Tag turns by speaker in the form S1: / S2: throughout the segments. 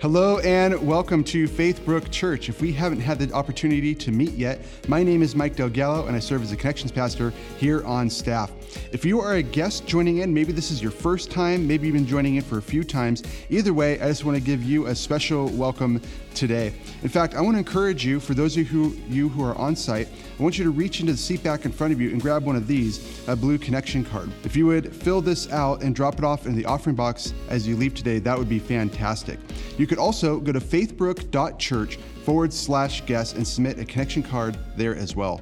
S1: Hello and welcome to Faithbrook Church. If we haven't had the opportunity to meet yet, my name is Mike Delgallo and I serve as a connections pastor here on staff. If you are a guest joining in, maybe this is your first time, maybe you've been joining in for a few times. Either way, I just want to give you a special welcome today. In fact, I want to encourage you, for those of you who, you who are on site, I want you to reach into the seat back in front of you and grab one of these, a blue connection card. If you would fill this out and drop it off in the offering box as you leave today, that would be fantastic. You could also go to faithbrook.church forward slash guest and submit a connection card there as well.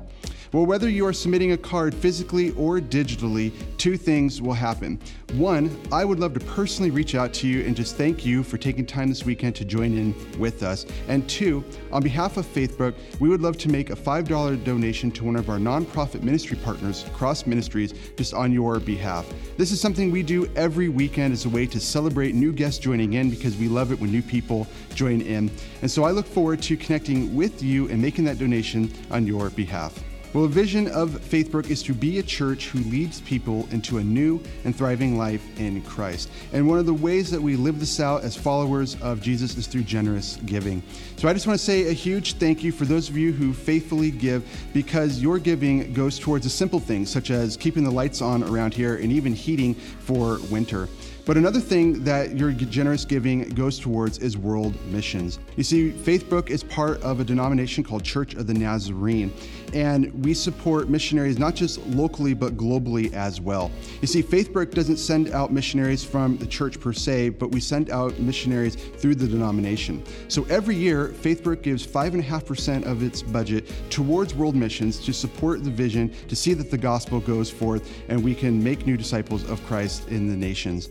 S1: Well, whether you are submitting a card physically or digitally, two things will happen. One, I would love to personally reach out to you and just thank you for taking time this weekend to join in with us. And two, on behalf of Faithbrook, we would love to make a $5 donation to one of our nonprofit ministry partners, Cross Ministries, just on your behalf. This is something we do every weekend as a way to celebrate new guests joining in because we love it when new people join in. And so I look forward to connecting with you and making that donation on your behalf. Well, a vision of Faithbrook is to be a church who leads people into a new and thriving life in Christ. And one of the ways that we live this out as followers of Jesus is through generous giving. So I just want to say a huge thank you for those of you who faithfully give because your giving goes towards the simple things such as keeping the lights on around here and even heating for winter. But another thing that your generous giving goes towards is world missions. You see, Faithbrook is part of a denomination called Church of the Nazarene, and we support missionaries not just locally but globally as well. You see, Faithbrook doesn't send out missionaries from the church per se, but we send out missionaries through the denomination. So every year, Faithbrook gives 5.5% of its budget towards world missions to support the vision to see that the gospel goes forth and we can make new disciples of Christ in the nations.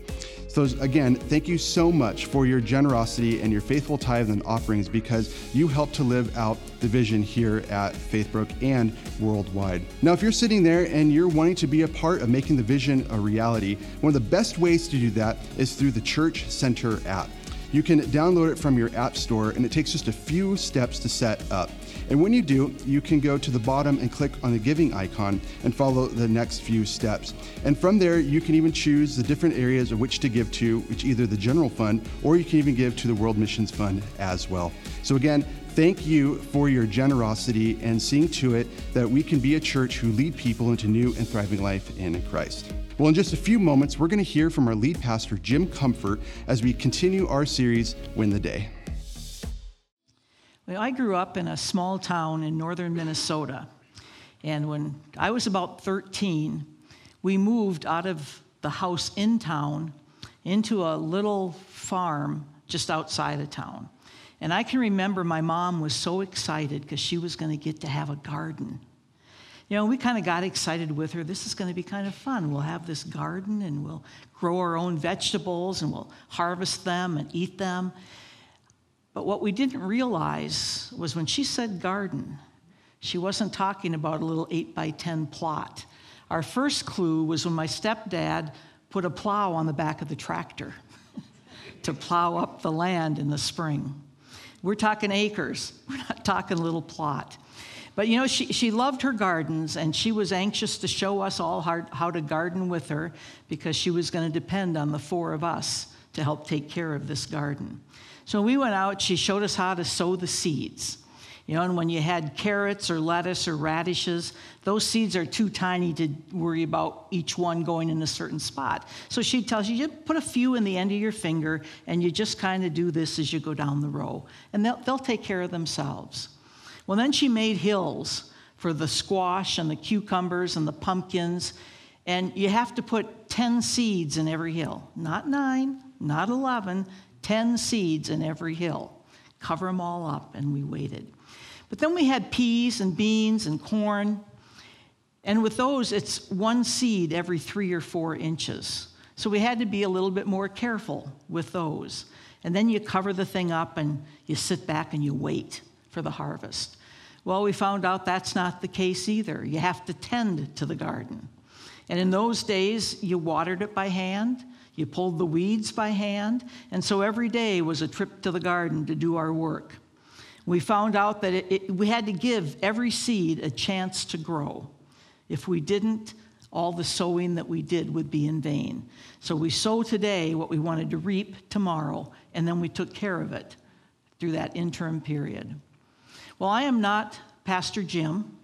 S1: So, again, thank you so much for your generosity and your faithful tithe and offerings because you help to live out the vision here at Faithbrook and worldwide. Now, if you're sitting there and you're wanting to be a part of making the vision a reality, one of the best ways to do that is through the Church Center app. You can download it from your app store, and it takes just a few steps to set up. And when you do, you can go to the bottom and click on the giving icon and follow the next few steps. And from there, you can even choose the different areas of which to give to, which either the general fund or you can even give to the World Missions Fund as well. So again, thank you for your generosity and seeing to it that we can be a church who lead people into new and thriving life in Christ. Well, in just a few moments, we're going to hear from our lead pastor, Jim Comfort, as we continue our series, Win the Day.
S2: I grew up in a small town in northern Minnesota. And when I was about 13, we moved out of the house in town into a little farm just outside of town. And I can remember my mom was so excited because she was going to get to have a garden. You know, we kind of got excited with her. This is going to be kind of fun. We'll have this garden and we'll grow our own vegetables and we'll harvest them and eat them. But what we didn't realize was when she said garden, she wasn't talking about a little 8 by 10 plot. Our first clue was when my stepdad put a plow on the back of the tractor to plow up the land in the spring. We're talking acres, we're not talking little plot. But you know, she, she loved her gardens and she was anxious to show us all how, how to garden with her because she was going to depend on the four of us to help take care of this garden. So we went out, she showed us how to sow the seeds. You know, and when you had carrots or lettuce or radishes, those seeds are too tiny to worry about each one going in a certain spot. So she tells you, you put a few in the end of your finger, and you just kind of do this as you go down the row. And they'll, they'll take care of themselves. Well, then she made hills for the squash and the cucumbers and the pumpkins. And you have to put 10 seeds in every hill, not nine, not 11, 10 seeds in every hill. Cover them all up, and we waited. But then we had peas and beans and corn. And with those, it's one seed every three or four inches. So we had to be a little bit more careful with those. And then you cover the thing up and you sit back and you wait for the harvest. Well, we found out that's not the case either. You have to tend to the garden. And in those days, you watered it by hand, you pulled the weeds by hand, and so every day was a trip to the garden to do our work. We found out that it, it, we had to give every seed a chance to grow. If we didn't, all the sowing that we did would be in vain. So we sow today what we wanted to reap tomorrow, and then we took care of it through that interim period. Well, I am not Pastor Jim.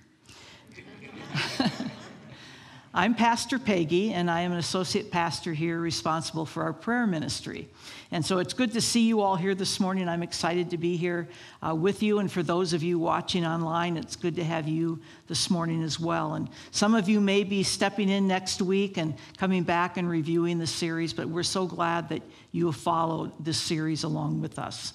S2: I'm Pastor Peggy, and I am an associate pastor here responsible for our prayer ministry. And so it's good to see you all here this morning. I'm excited to be here uh, with you. And for those of you watching online, it's good to have you this morning as well. And some of you may be stepping in next week and coming back and reviewing the series, but we're so glad that you have followed this series along with us.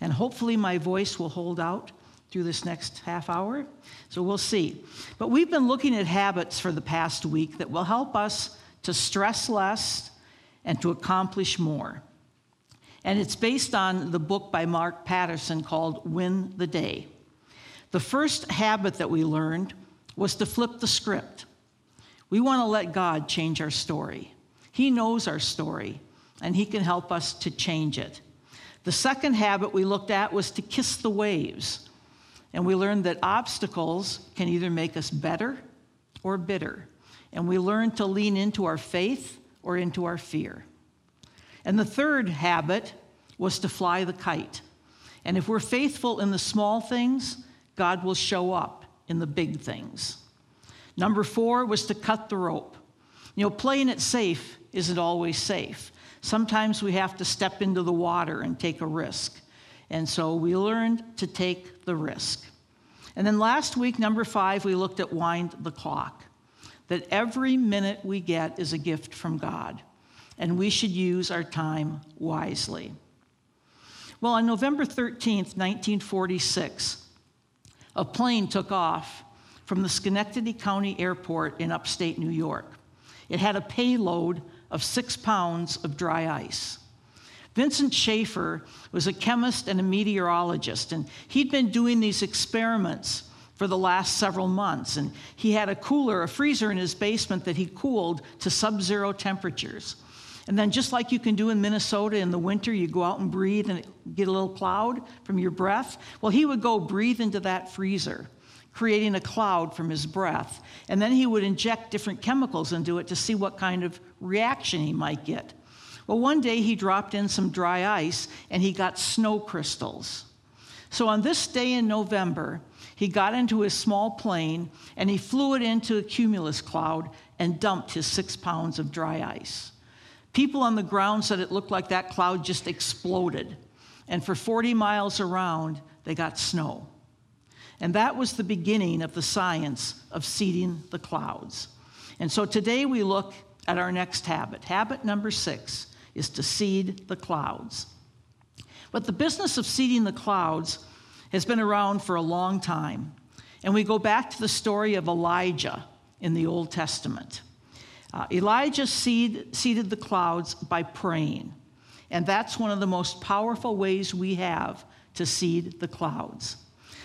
S2: And hopefully, my voice will hold out through this next half hour. So we'll see. But we've been looking at habits for the past week that will help us to stress less and to accomplish more. And it's based on the book by Mark Batterson called Win the Day. The first habit that we learned was to flip the script. We want to let God change our story. He knows our story, and He can help us to change it. The second habit we looked at was to kiss the waves. And we learned that obstacles can either make us better or bitter. And we learned to lean into our faith or into our fear. And the third habit was to fly the kite. And if we're faithful in the small things, God will show up in the big things. Number four was to cut the rope. You know, playing it safe isn't always safe. Sometimes we have to step into the water and take a risk. And so we learned to take the risk. And then last week, number five, we looked at wind the clock. That every minute we get is a gift from God, and we should use our time wisely. Well, on November 13th, 1946, a plane took off from the Schenectady County Airport in upstate New York. It had a payload of six pounds of dry ice. Vincent Schaefer was a chemist and a meteorologist, and he'd been doing these experiments for the last several months. And he had a cooler, a freezer in his basement that he cooled to sub zero temperatures. And then, just like you can do in Minnesota in the winter, you go out and breathe and get a little cloud from your breath. Well, he would go breathe into that freezer, creating a cloud from his breath. And then he would inject different chemicals into it to see what kind of reaction he might get. Well, one day he dropped in some dry ice and he got snow crystals. So on this day in November, he got into his small plane and he flew it into a cumulus cloud and dumped his six pounds of dry ice. People on the ground said it looked like that cloud just exploded. And for 40 miles around, they got snow. And that was the beginning of the science of seeding the clouds. And so today we look at our next habit. Habit number six is to seed the clouds. But the business of seeding the clouds has been around for a long time. And we go back to the story of Elijah in the Old Testament. Uh, Elijah seed, seeded the clouds by praying. And that's one of the most powerful ways we have to seed the clouds.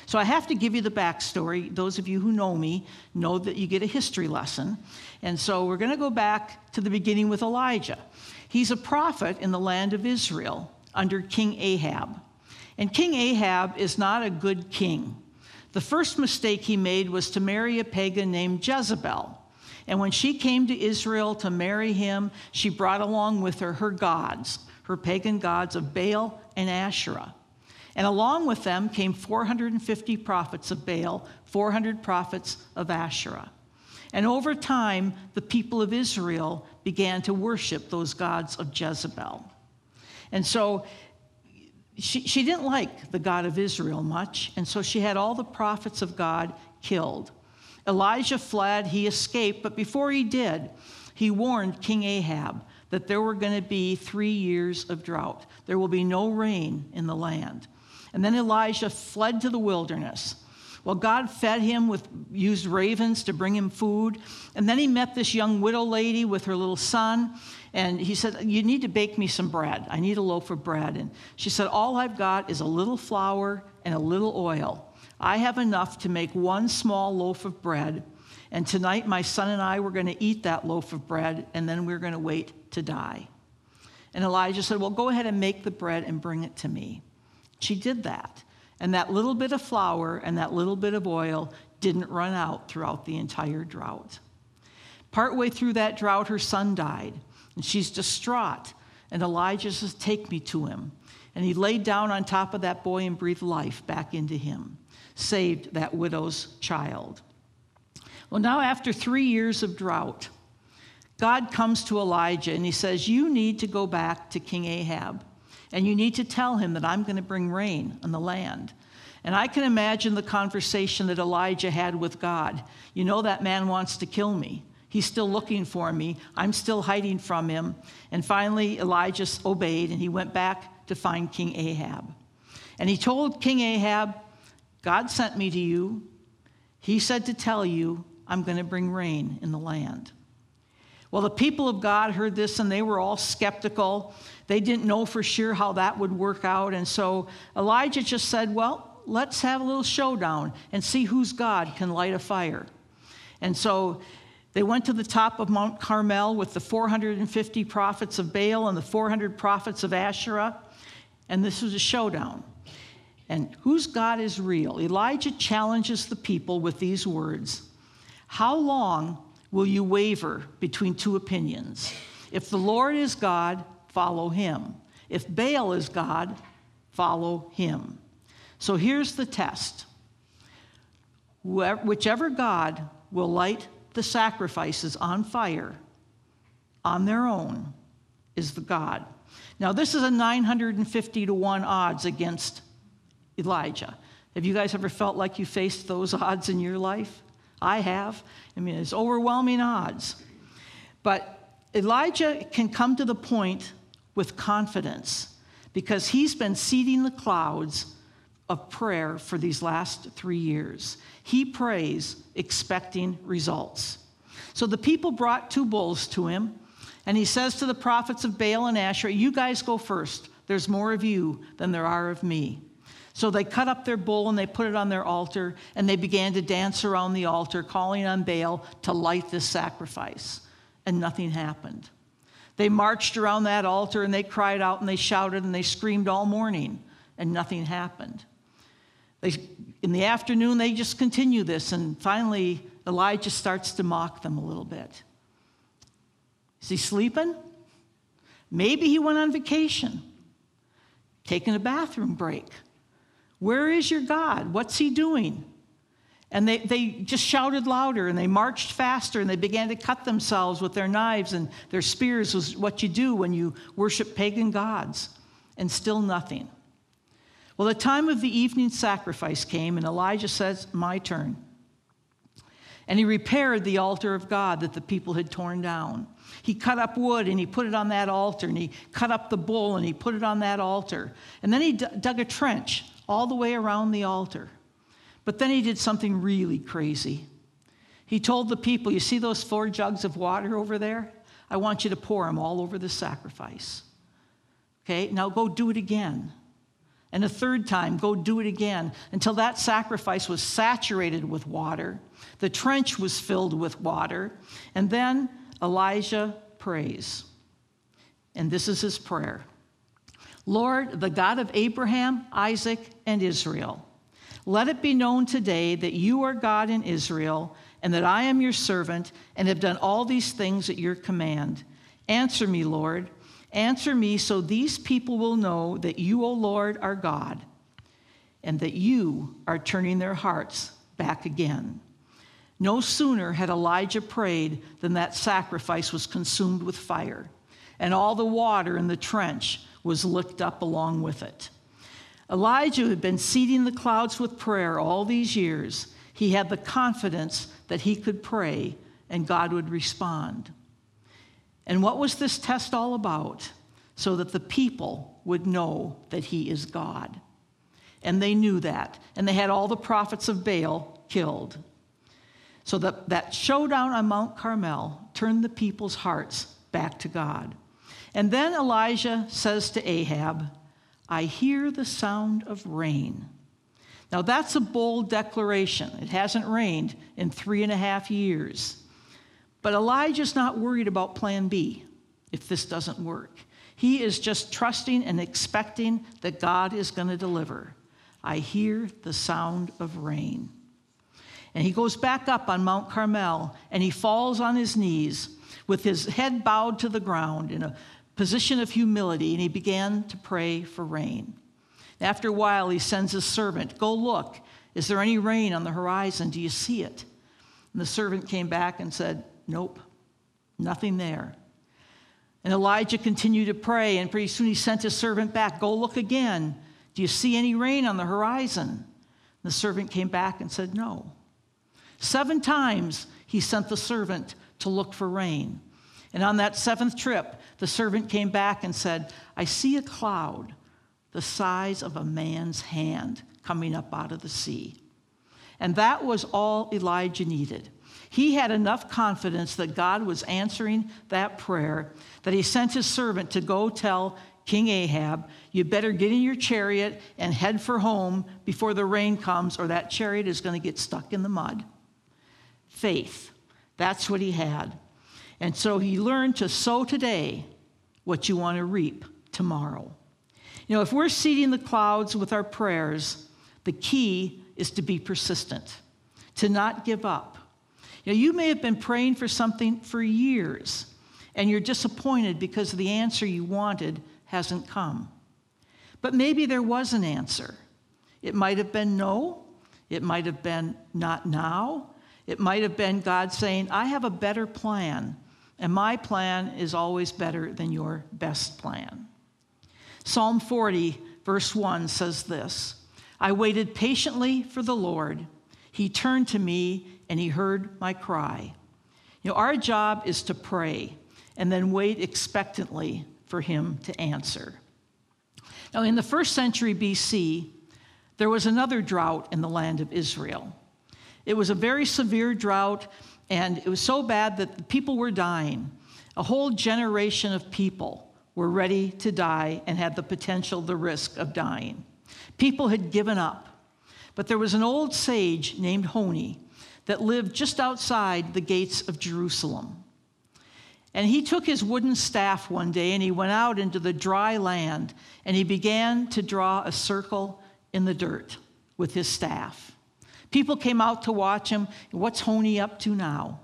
S2: So I have to give you the backstory. Those of you who know me know that you get a history lesson. And so we're going to go back to the beginning with Elijah. He's a prophet in the land of Israel under King Ahab. And King Ahab is not a good king. The first mistake he made was to marry a pagan named Jezebel. And when she came to Israel to marry him, she brought along with her her gods, her pagan gods of Baal and Asherah. And along with them came 450 prophets of Baal, 400 prophets of Asherah. And over time, the people of Israel began to worship those gods of Jezebel. And so she, she didn't like the God of Israel much, and so she had all the prophets of God killed. Elijah fled, he escaped, but before he did, he warned King Ahab that there were going to be three years of drought. There will be no rain in the land. And then Elijah fled to the wilderness. Well, God fed him with, used ravens to bring him food. And then he met this young widow lady with her little son. And he said, You need to bake me some bread. I need a loaf of bread. And she said, All I've got is a little flour and a little oil. I have enough to make one small loaf of bread. And tonight, my son and I were going to eat that loaf of bread, and then we we're going to wait to die. And Elijah said, Well, go ahead and make the bread and bring it to me. She did that. And that little bit of flour and that little bit of oil didn't run out throughout the entire drought. Partway through that drought, her son died, and she's distraught. And Elijah says, Take me to him. And he laid down on top of that boy and breathed life back into him, saved that widow's child. Well, now, after three years of drought, God comes to Elijah and he says, You need to go back to King Ahab and you need to tell him that I'm going to bring rain on the land. And I can imagine the conversation that Elijah had with God. You know, that man wants to kill me. He's still looking for me. I'm still hiding from him. And finally, Elijah obeyed and he went back to find King Ahab. And he told King Ahab, God sent me to you. He said to tell you, I'm going to bring rain in the land. Well, the people of God heard this and they were all skeptical. They didn't know for sure how that would work out. And so Elijah just said, Well, let's have a little showdown and see whose God can light a fire. And so they went to the top of Mount Carmel with the 450 prophets of Baal and the 400 prophets of Asherah. And this was a showdown. And whose God is real? Elijah challenges the people with these words How long will you waver between two opinions? If the Lord is God, follow him. If Baal is God, follow him. So here's the test whichever God will light the sacrifices on fire on their own is the God. Now, this is a 950 to 1 odds against Elijah. Have you guys ever felt like you faced those odds in your life? I have. I mean, it's overwhelming odds. But Elijah can come to the point with confidence because he's been seeding the clouds of prayer for these last three years. He prays expecting results. So the people brought two bulls to him, and he says to the prophets of Baal and Asherah, You guys go first. There's more of you than there are of me. So they cut up their bull and they put it on their altar, and they began to dance around the altar, calling on Baal to light this sacrifice. And nothing happened. They marched around that altar and they cried out and they shouted and they screamed all morning, and nothing happened. They, in the afternoon, they just continue this, and finally, Elijah starts to mock them a little bit. Is he sleeping? Maybe he went on vacation, taking a bathroom break. Where is your God? What's he doing? And they, they just shouted louder and they marched faster and they began to cut themselves with their knives and their spears was what you do when you worship pagan gods. And still nothing. Well, the time of the evening sacrifice came, and Elijah says, My turn. And he repaired the altar of God that the people had torn down. He cut up wood and he put it on that altar, and he cut up the bull and he put it on that altar. And then he d- dug a trench all the way around the altar. But then he did something really crazy. He told the people, You see those four jugs of water over there? I want you to pour them all over the sacrifice. Okay, now go do it again. And a third time, go do it again until that sacrifice was saturated with water. The trench was filled with water. And then Elijah prays. And this is his prayer Lord, the God of Abraham, Isaac, and Israel, let it be known today that you are God in Israel, and that I am your servant, and have done all these things at your command. Answer me, Lord. Answer me so these people will know that you, O Lord, are God, and that you are turning their hearts back again. No sooner had Elijah prayed than that sacrifice was consumed with fire, and all the water in the trench was licked up along with it. Elijah had been seeding the clouds with prayer all these years. He had the confidence that he could pray and God would respond. And what was this test all about? So that the people would know that he is God. And they knew that. And they had all the prophets of Baal killed. So that, that showdown on Mount Carmel turned the people's hearts back to God. And then Elijah says to Ahab, I hear the sound of rain. Now, that's a bold declaration. It hasn't rained in three and a half years. But Elijah's not worried about plan B if this doesn't work. He is just trusting and expecting that God is going to deliver. I hear the sound of rain. And he goes back up on Mount Carmel and he falls on his knees with his head bowed to the ground in a position of humility and he began to pray for rain. After a while, he sends his servant, Go look. Is there any rain on the horizon? Do you see it? And the servant came back and said, Nope, nothing there. And Elijah continued to pray, and pretty soon he sent his servant back, Go look again. Do you see any rain on the horizon? And the servant came back and said, No. Seven times he sent the servant to look for rain. And on that seventh trip, the servant came back and said, I see a cloud the size of a man's hand coming up out of the sea. And that was all Elijah needed. He had enough confidence that God was answering that prayer that he sent his servant to go tell King Ahab, You better get in your chariot and head for home before the rain comes, or that chariot is going to get stuck in the mud. Faith. That's what he had. And so he learned to sow today what you want to reap tomorrow. You know, if we're seeding the clouds with our prayers, the key is to be persistent, to not give up. You know, you may have been praying for something for years, and you're disappointed because the answer you wanted hasn't come. But maybe there was an answer. It might have been no, it might have been not now, it might have been God saying, I have a better plan, and my plan is always better than your best plan. Psalm 40, verse 1 says this I waited patiently for the Lord. He turned to me and he heard my cry. You know, our job is to pray and then wait expectantly for him to answer. Now, in the first century BC, there was another drought in the land of Israel. It was a very severe drought, and it was so bad that people were dying. A whole generation of people were ready to die and had the potential, the risk of dying. People had given up. But there was an old sage named Honi that lived just outside the gates of Jerusalem. And he took his wooden staff one day and he went out into the dry land and he began to draw a circle in the dirt with his staff. People came out to watch him. What's Honi up to now?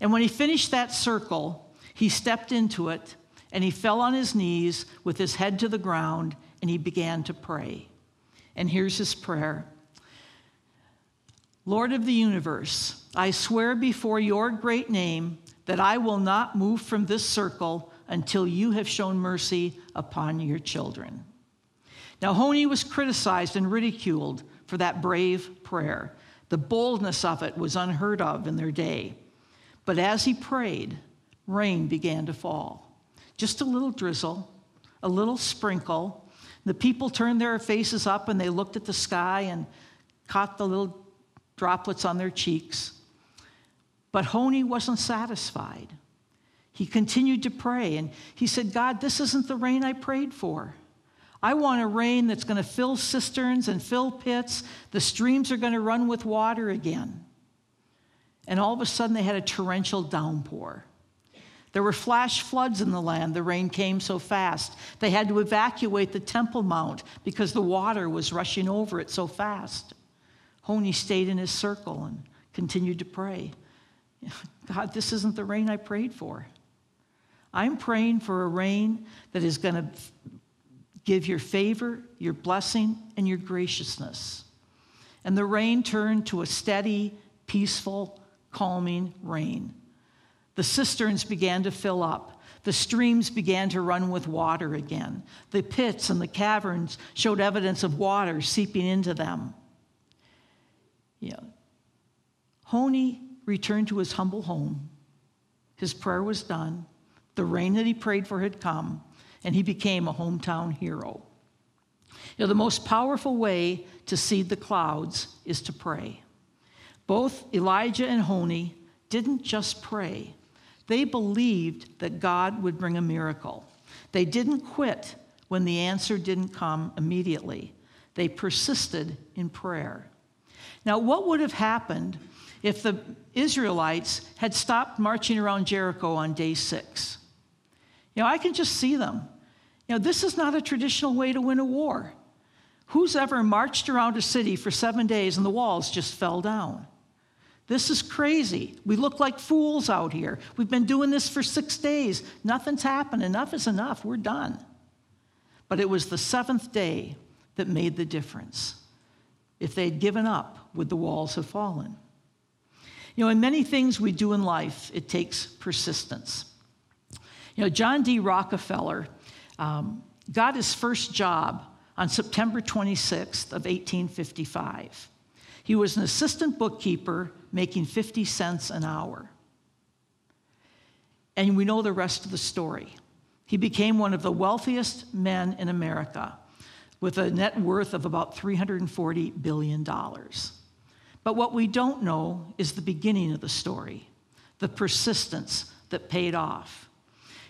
S2: And when he finished that circle, he stepped into it and he fell on his knees with his head to the ground and he began to pray. And here's his prayer Lord of the universe, I swear before your great name that I will not move from this circle until you have shown mercy upon your children. Now, Honi was criticized and ridiculed for that brave prayer. The boldness of it was unheard of in their day. But as he prayed, rain began to fall. Just a little drizzle, a little sprinkle. The people turned their faces up and they looked at the sky and caught the little droplets on their cheeks. But Honi wasn't satisfied. He continued to pray and he said, God, this isn't the rain I prayed for. I want a rain that's going to fill cisterns and fill pits. The streams are going to run with water again. And all of a sudden, they had a torrential downpour. There were flash floods in the land. The rain came so fast. They had to evacuate the Temple Mount because the water was rushing over it so fast. Honi stayed in his circle and continued to pray. God, this isn't the rain I prayed for. I'm praying for a rain that is going to give your favor, your blessing, and your graciousness. And the rain turned to a steady, peaceful, calming rain. The cisterns began to fill up. The streams began to run with water again. The pits and the caverns showed evidence of water seeping into them. Yeah. Honi returned to his humble home. His prayer was done. The rain that he prayed for had come, and he became a hometown hero. You know, the most powerful way to seed the clouds is to pray. Both Elijah and Honi didn't just pray, they believed that God would bring a miracle. They didn't quit when the answer didn't come immediately. They persisted in prayer. Now, what would have happened if the Israelites had stopped marching around Jericho on day six? You know, I can just see them. You know, this is not a traditional way to win a war. Who's ever marched around a city for seven days and the walls just fell down? This is crazy. We look like fools out here. We've been doing this for six days. Nothing's happened. Enough is enough. We're done. But it was the seventh day that made the difference. If they'd given up, would the walls have fallen? You know, in many things we do in life, it takes persistence. You know, John D. Rockefeller um, got his first job on September 26th of 1855. He was an assistant bookkeeper making 50 cents an hour. And we know the rest of the story. He became one of the wealthiest men in America with a net worth of about $340 billion. But what we don't know is the beginning of the story, the persistence that paid off.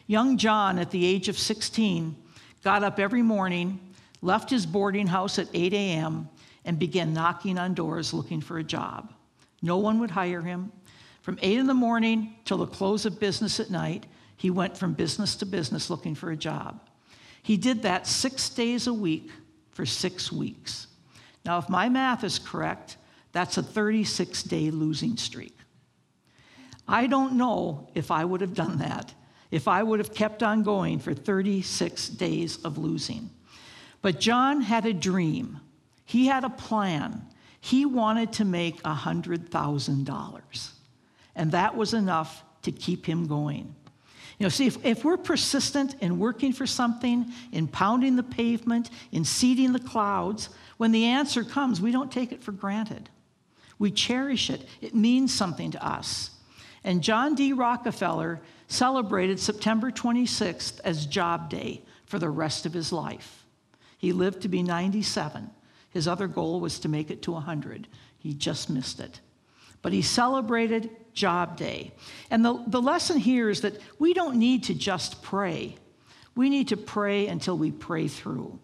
S2: Young John, at the age of 16, got up every morning, left his boarding house at 8 a.m., and began knocking on doors looking for a job. No one would hire him. From 8 in the morning till the close of business at night, he went from business to business looking for a job. He did that six days a week for six weeks. Now, if my math is correct, that's a 36 day losing streak. I don't know if I would have done that, if I would have kept on going for 36 days of losing. But John had a dream, he had a plan. He wanted to make $100,000, and that was enough to keep him going. You know, see, if, if we're persistent in working for something, in pounding the pavement, in seeding the clouds, when the answer comes, we don't take it for granted. We cherish it, it means something to us. And John D. Rockefeller celebrated September 26th as Job Day for the rest of his life. He lived to be 97. His other goal was to make it to 100. He just missed it. But he celebrated job day. And the, the lesson here is that we don't need to just pray. We need to pray until we pray through,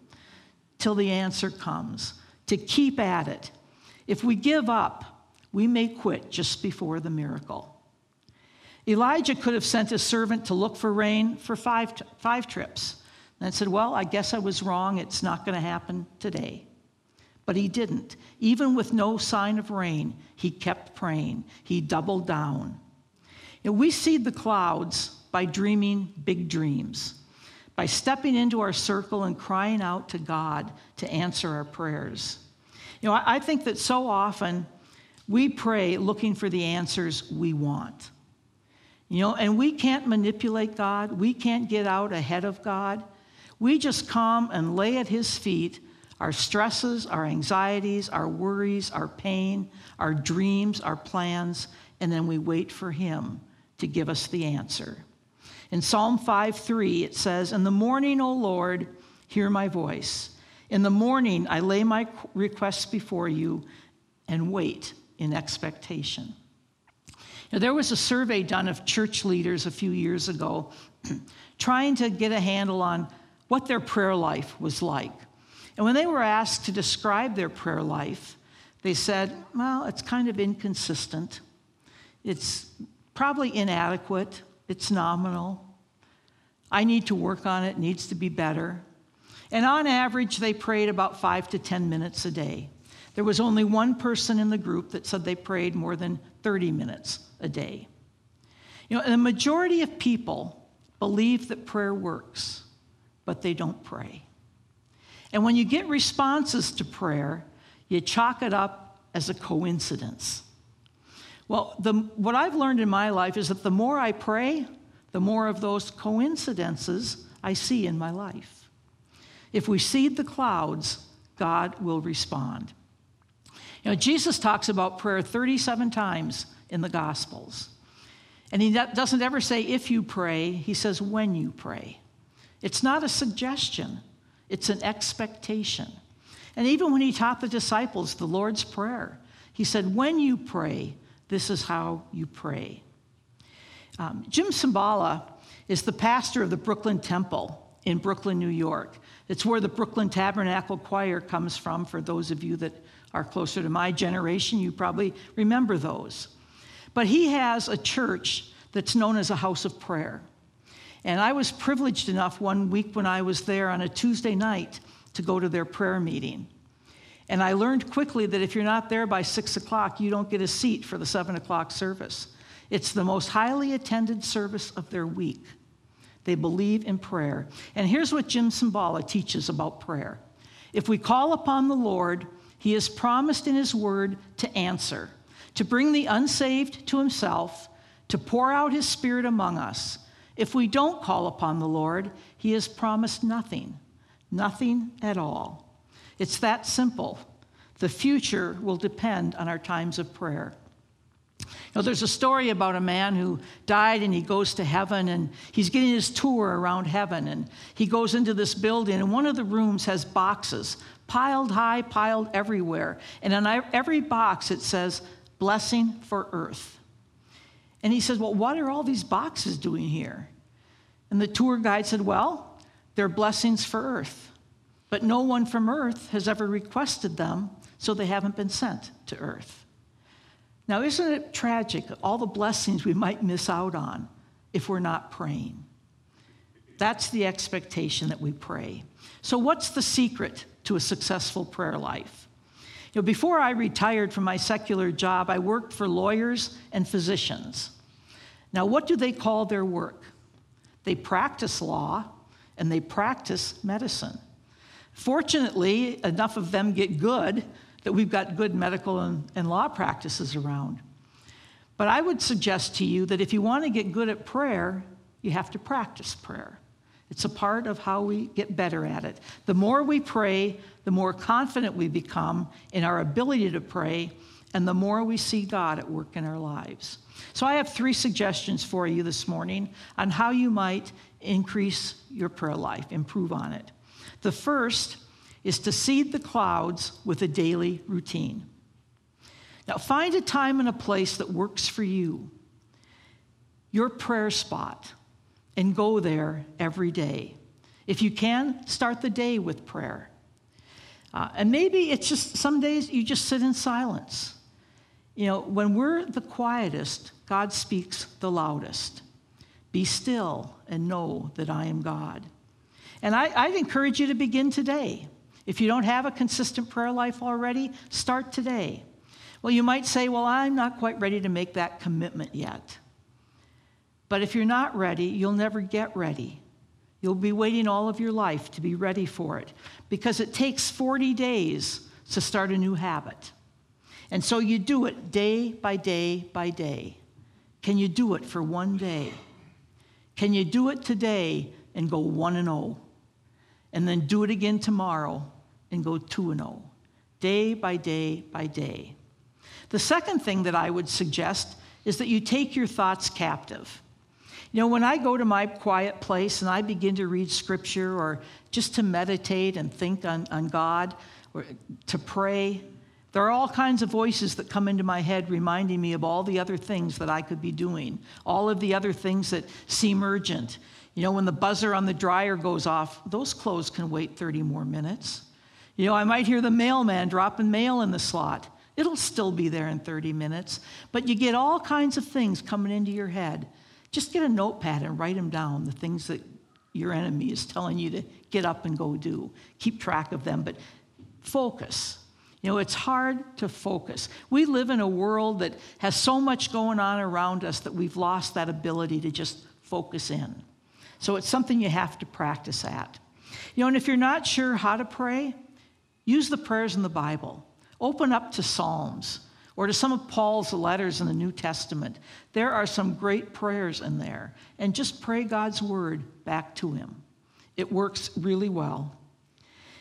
S2: till the answer comes, to keep at it. If we give up, we may quit just before the miracle. Elijah could have sent his servant to look for rain for five, five trips. And said, Well, I guess I was wrong. It's not going to happen today. But he didn't. Even with no sign of rain, he kept praying. He doubled down. And we seed the clouds by dreaming big dreams, by stepping into our circle and crying out to God to answer our prayers. You know, I think that so often we pray looking for the answers we want. You know, and we can't manipulate God. We can't get out ahead of God. We just come and lay at His feet our stresses, our anxieties, our worries, our pain, our dreams, our plans, and then we wait for Him to give us the answer. In Psalm 5 3, it says, In the morning, O Lord, hear my voice. In the morning, I lay my requests before you and wait in expectation. Now, there was a survey done of church leaders a few years ago trying to get a handle on what their prayer life was like. And when they were asked to describe their prayer life, they said, well, it's kind of inconsistent. It's probably inadequate. It's nominal. I need to work on it, needs to be better. And on average, they prayed about five to 10 minutes a day. There was only one person in the group that said they prayed more than 30 minutes a day. You know, the majority of people believe that prayer works, but they don't pray. And when you get responses to prayer, you chalk it up as a coincidence. Well, the, what I've learned in my life is that the more I pray, the more of those coincidences I see in my life. If we seed the clouds, God will respond. You know, Jesus talks about prayer 37 times in the Gospels. And he doesn't ever say if you pray, he says when you pray. It's not a suggestion, it's an expectation. And even when he taught the disciples the Lord's Prayer, he said, When you pray, this is how you pray. Um, Jim Cymbala is the pastor of the Brooklyn Temple in Brooklyn, New York. It's where the Brooklyn Tabernacle Choir comes from. For those of you that are closer to my generation, you probably remember those. But he has a church that's known as a house of prayer. And I was privileged enough one week when I was there on a Tuesday night to go to their prayer meeting. And I learned quickly that if you're not there by six o'clock, you don't get a seat for the seven o'clock service. It's the most highly attended service of their week. They believe in prayer. And here's what Jim Cymbala teaches about prayer if we call upon the Lord, he has promised in his word to answer, to bring the unsaved to himself, to pour out his spirit among us. If we don't call upon the Lord, he has promised nothing, nothing at all. It's that simple. The future will depend on our times of prayer. Now, there's a story about a man who died and he goes to heaven and he's getting his tour around heaven and he goes into this building and one of the rooms has boxes piled high, piled everywhere. And on every box it says, blessing for earth. And he says, Well, what are all these boxes doing here? And the tour guide said, Well, they're blessings for earth. But no one from earth has ever requested them, so they haven't been sent to earth. Now, isn't it tragic, all the blessings we might miss out on if we're not praying? That's the expectation that we pray. So, what's the secret to a successful prayer life? You know, before I retired from my secular job, I worked for lawyers and physicians. Now, what do they call their work? They practice law and they practice medicine. Fortunately, enough of them get good that we've got good medical and, and law practices around. But I would suggest to you that if you want to get good at prayer, you have to practice prayer. It's a part of how we get better at it. The more we pray, the more confident we become in our ability to pray, and the more we see God at work in our lives. So, I have three suggestions for you this morning on how you might increase your prayer life, improve on it. The first is to seed the clouds with a daily routine. Now, find a time and a place that works for you, your prayer spot, and go there every day. If you can, start the day with prayer. Uh, and maybe it's just some days you just sit in silence. You know, when we're the quietest, God speaks the loudest. Be still and know that I am God. And I, would encourage you to begin today. If you don't have a consistent prayer life already, start today. Well, you might say, Well, I'm not quite ready to make that commitment yet. But if you're not ready, you'll never get ready. You'll be waiting all of your life to be ready for it because it takes 40 days to start a new habit. And so you do it day by day by day. Can you do it for one day? Can you do it today and go 1 and 0? and then do it again tomorrow and go 2 and 0, day by day by day. The second thing that I would suggest is that you take your thoughts captive. You know, when I go to my quiet place and I begin to read scripture or just to meditate and think on, on God or to pray, there are all kinds of voices that come into my head reminding me of all the other things that I could be doing, all of the other things that seem urgent. You know, when the buzzer on the dryer goes off, those clothes can wait 30 more minutes. You know, I might hear the mailman dropping mail in the slot. It'll still be there in 30 minutes. But you get all kinds of things coming into your head. Just get a notepad and write them down, the things that your enemy is telling you to get up and go do. Keep track of them, but focus. You know, it's hard to focus. We live in a world that has so much going on around us that we've lost that ability to just focus in. So it's something you have to practice at. You know, and if you're not sure how to pray, use the prayers in the Bible. Open up to Psalms or to some of Paul's letters in the New Testament. There are some great prayers in there. And just pray God's word back to him. It works really well.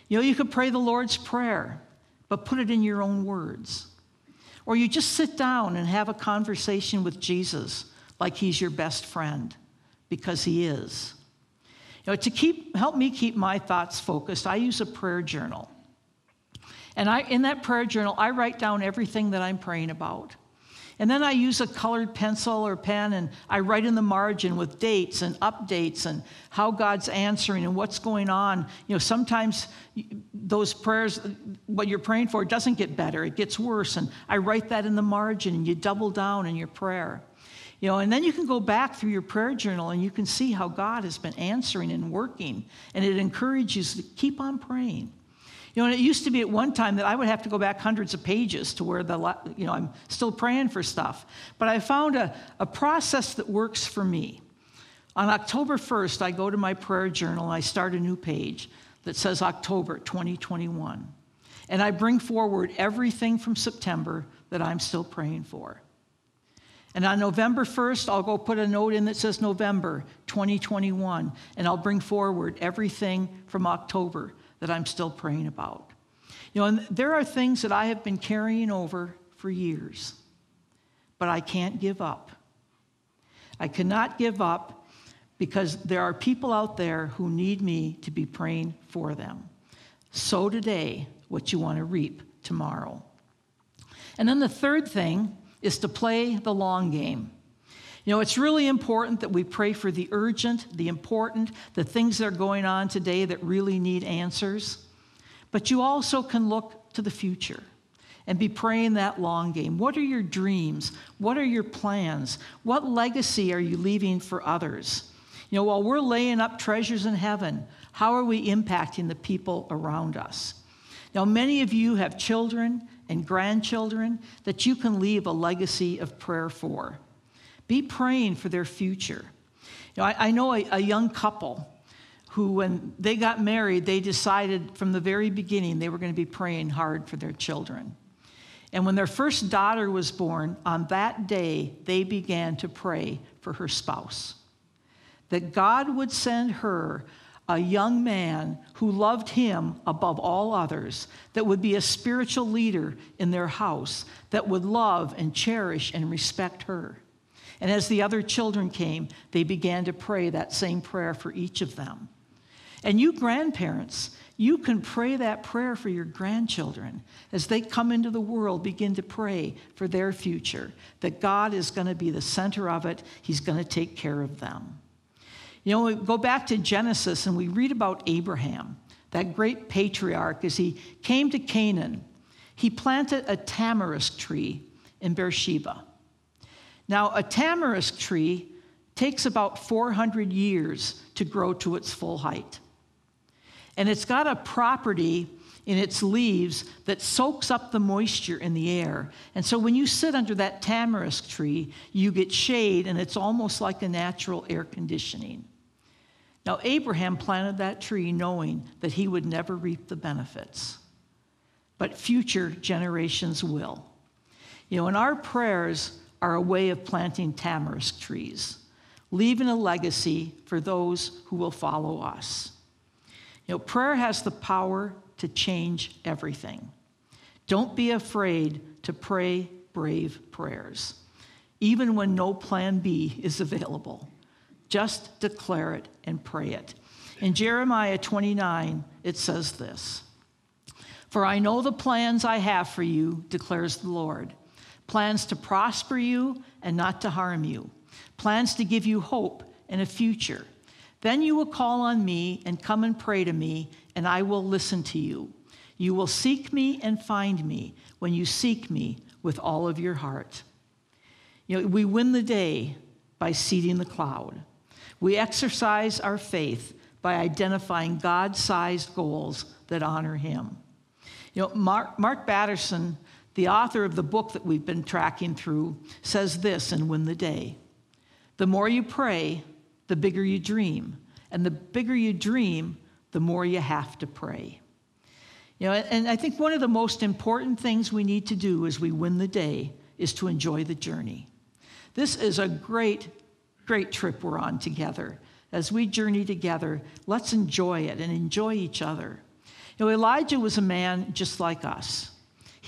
S2: You know, you could pray the Lord's Prayer, but put it in your own words. Or you just sit down and have a conversation with Jesus like he's your best friend because He is. You know, to keep, help me keep my thoughts focused, I use a prayer journal. And I, in that prayer journal, I write down everything that I'm praying about. And then I use a colored pencil or pen and I write in the margin with dates and updates and how God's answering and what's going on. You know, sometimes those prayers, what you're praying for, doesn't get better, it gets worse. And I write that in the margin and you double down in your prayer. You know, and then you can go back through your prayer journal and you can see how God has been answering and working, and it encourages you to keep on praying. You know, and it used to be at one time that I would have to go back hundreds of pages to where the, you know, I'm still praying for stuff. But I found a, a process that works for me. On October 1st, I go to my prayer journal and I start a new page that says October 2021. And I bring forward everything from September that I'm still praying for. And on November 1st, I'll go put a note in that says November 2021, and I'll bring forward everything from October that I'm still praying about. You know, and there are things that I have been carrying over for years, but I can't give up. I cannot give up because there are people out there who need me to be praying for them. Sow today what you want to reap tomorrow. And then the third thing is to play the long game. You know, it's really important that we pray for the urgent, the important, the things that are going on today that really need answers. But you also can look to the future and be praying that long game. What are your dreams? What are your plans? What legacy are you leaving for others? You know, while we're laying up treasures in heaven, how are we impacting the people around us? Now, many of you have children and grandchildren that you can leave a legacy of prayer for. Be praying for their future. You know, I, I know a, a young couple who, when they got married, they decided from the very beginning they were going to be praying hard for their children. And when their first daughter was born, on that day, they began to pray for her spouse. That God would send her a young man who loved him above all others, that would be a spiritual leader in their house, that would love and cherish and respect her. And as the other children came, they began to pray that same prayer for each of them. And you grandparents, you can pray that prayer for your grandchildren as they come into the world, begin to pray for their future, that God is going to be the center of it, He's going to take care of them. You know, we go back to Genesis and we read about Abraham, that great patriarch, as he came to Canaan. He planted a tamarisk tree in Beersheba. Now, a tamarisk tree takes about 400 years to grow to its full height. And it's got a property in its leaves that soaks up the moisture in the air. And so when you sit under that tamarisk tree, you get shade, and it's almost like a natural air conditioning. Now, Abraham planted that tree knowing that he would never reap the benefits, but future generations will. You know, in our prayers are a way of planting tamarisk trees, leaving a legacy for those who will follow us. You know, prayer has the power to change everything. Don't be afraid to pray brave prayers, even when no plan B is available. Just declare it and pray it. In Jeremiah 29, it says this For I know the plans I have for you, declares the Lord plans to prosper you and not to harm you, plans to give you hope and a future. Then you will call on me and come and pray to me, and I will listen to you. You will seek me and find me when you seek me with all of your heart. You know, we win the day by seeding the cloud. We exercise our faith by identifying God sized goals that honor Him. You know, Mark, Mark Batterson, the author of the book that we've been tracking through, says this in Win the Day The more you pray, the bigger you dream. And the bigger you dream, the more you have to pray. You know, and I think one of the most important things we need to do as we win the day is to enjoy the journey. This is a great great trip we're on together. As we journey together, let's enjoy it and enjoy each other. You know, Elijah was a man just like us.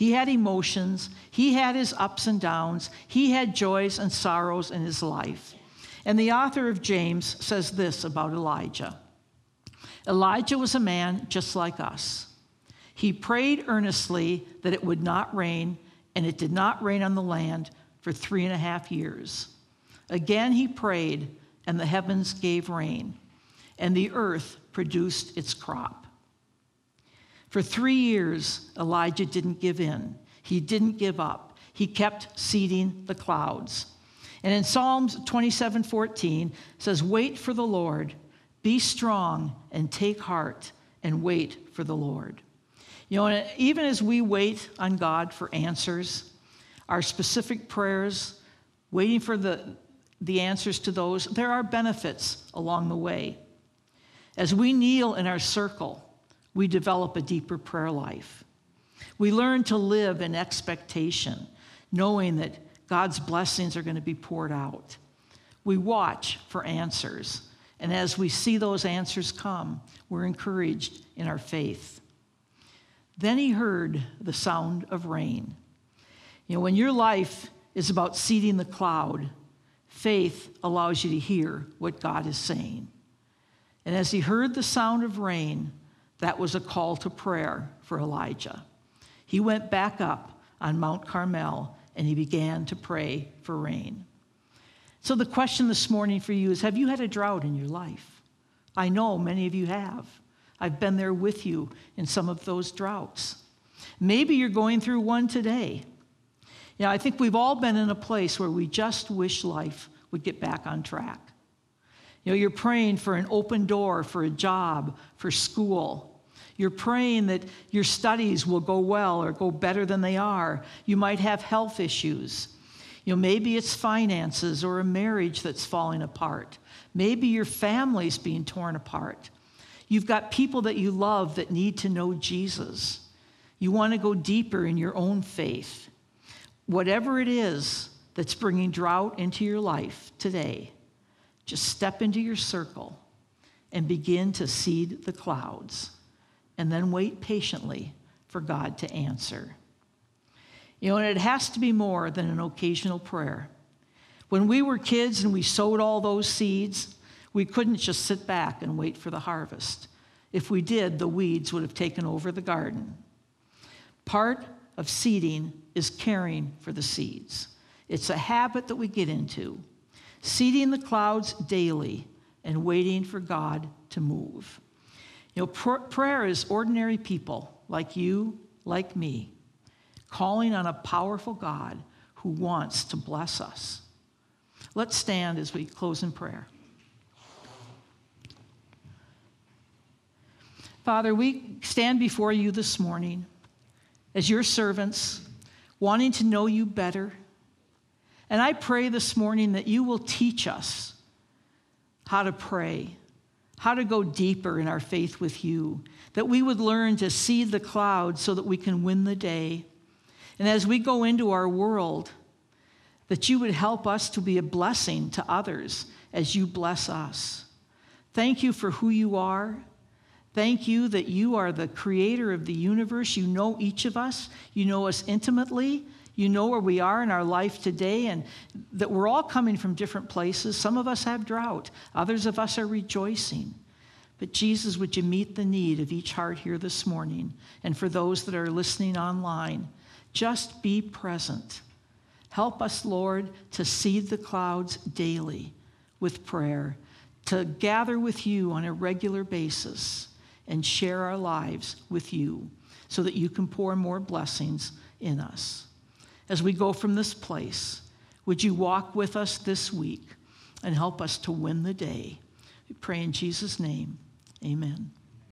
S2: He had emotions, he had his ups and downs, he had joys and sorrows in his life. And the author of James says this about Elijah Elijah was a man just like us. He prayed earnestly that it would not rain, and it did not rain on the land for three and a half years. Again he prayed, and the heavens gave rain, and the earth produced its crop. For three years, Elijah didn't give in. He didn't give up. He kept seeding the clouds. And in Psalms 27 14 says, Wait for the Lord, be strong, and take heart, and wait for the Lord. You know, even as we wait on God for answers, our specific prayers, waiting for the, the answers to those, there are benefits along the way. As we kneel in our circle, we develop a deeper prayer life. We learn to live in expectation, knowing that God's blessings are going to be poured out. We watch for answers, and as we see those answers come, we're encouraged in our faith. Then he heard the sound of rain. You know, when your life is about seeding the cloud, faith allows you to hear what God is saying. And as he heard the sound of rain, that was a call to prayer for Elijah. He went back up on Mount Carmel and he began to pray for rain. So, the question this morning for you is Have you had a drought in your life? I know many of you have. I've been there with you in some of those droughts. Maybe you're going through one today. You know, I think we've all been in a place where we just wish life would get back on track. You know, you're praying for an open door for a job, for school. You're praying that your studies will go well or go better than they are. You might have health issues. You know, maybe it's finances or a marriage that's falling apart. Maybe your family's being torn apart. You've got people that you love that need to know Jesus. You want to go deeper in your own faith. Whatever it is that's bringing drought into your life today, just step into your circle and begin to seed the clouds, and then wait patiently for God to answer. You know, and it has to be more than an occasional prayer. When we were kids and we sowed all those seeds, we couldn't just sit back and wait for the harvest. If we did, the weeds would have taken over the garden. Part of seeding is caring for the seeds. It's a habit that we get into seeding the clouds daily and waiting for God to move. You know, pr- prayer is ordinary people like you, like me, calling on a powerful God who wants to bless us. Let's stand as we close in prayer. Father, we stand before you this morning as your servants, wanting to know you better and I pray this morning that you will teach us how to pray, how to go deeper in our faith with you, that we would learn to see the clouds so that we can win the day. And as we go into our world, that you would help us to be a blessing to others as you bless us. Thank you for who you are. Thank you that you are the creator of the universe. You know each of us, you know us intimately, you know where we are in our life today, and that we're all coming from different places. Some of us have drought, others of us are rejoicing. But Jesus, would you meet the need of each heart here this morning? And for those that are listening online, just be present. Help us, Lord, to seed the clouds daily with prayer, to gather with you on a regular basis and share our lives with you so that you can pour more blessings in us as we go from this place, would you walk with us this week and help us to win the day? We pray in Jesus' name. Amen.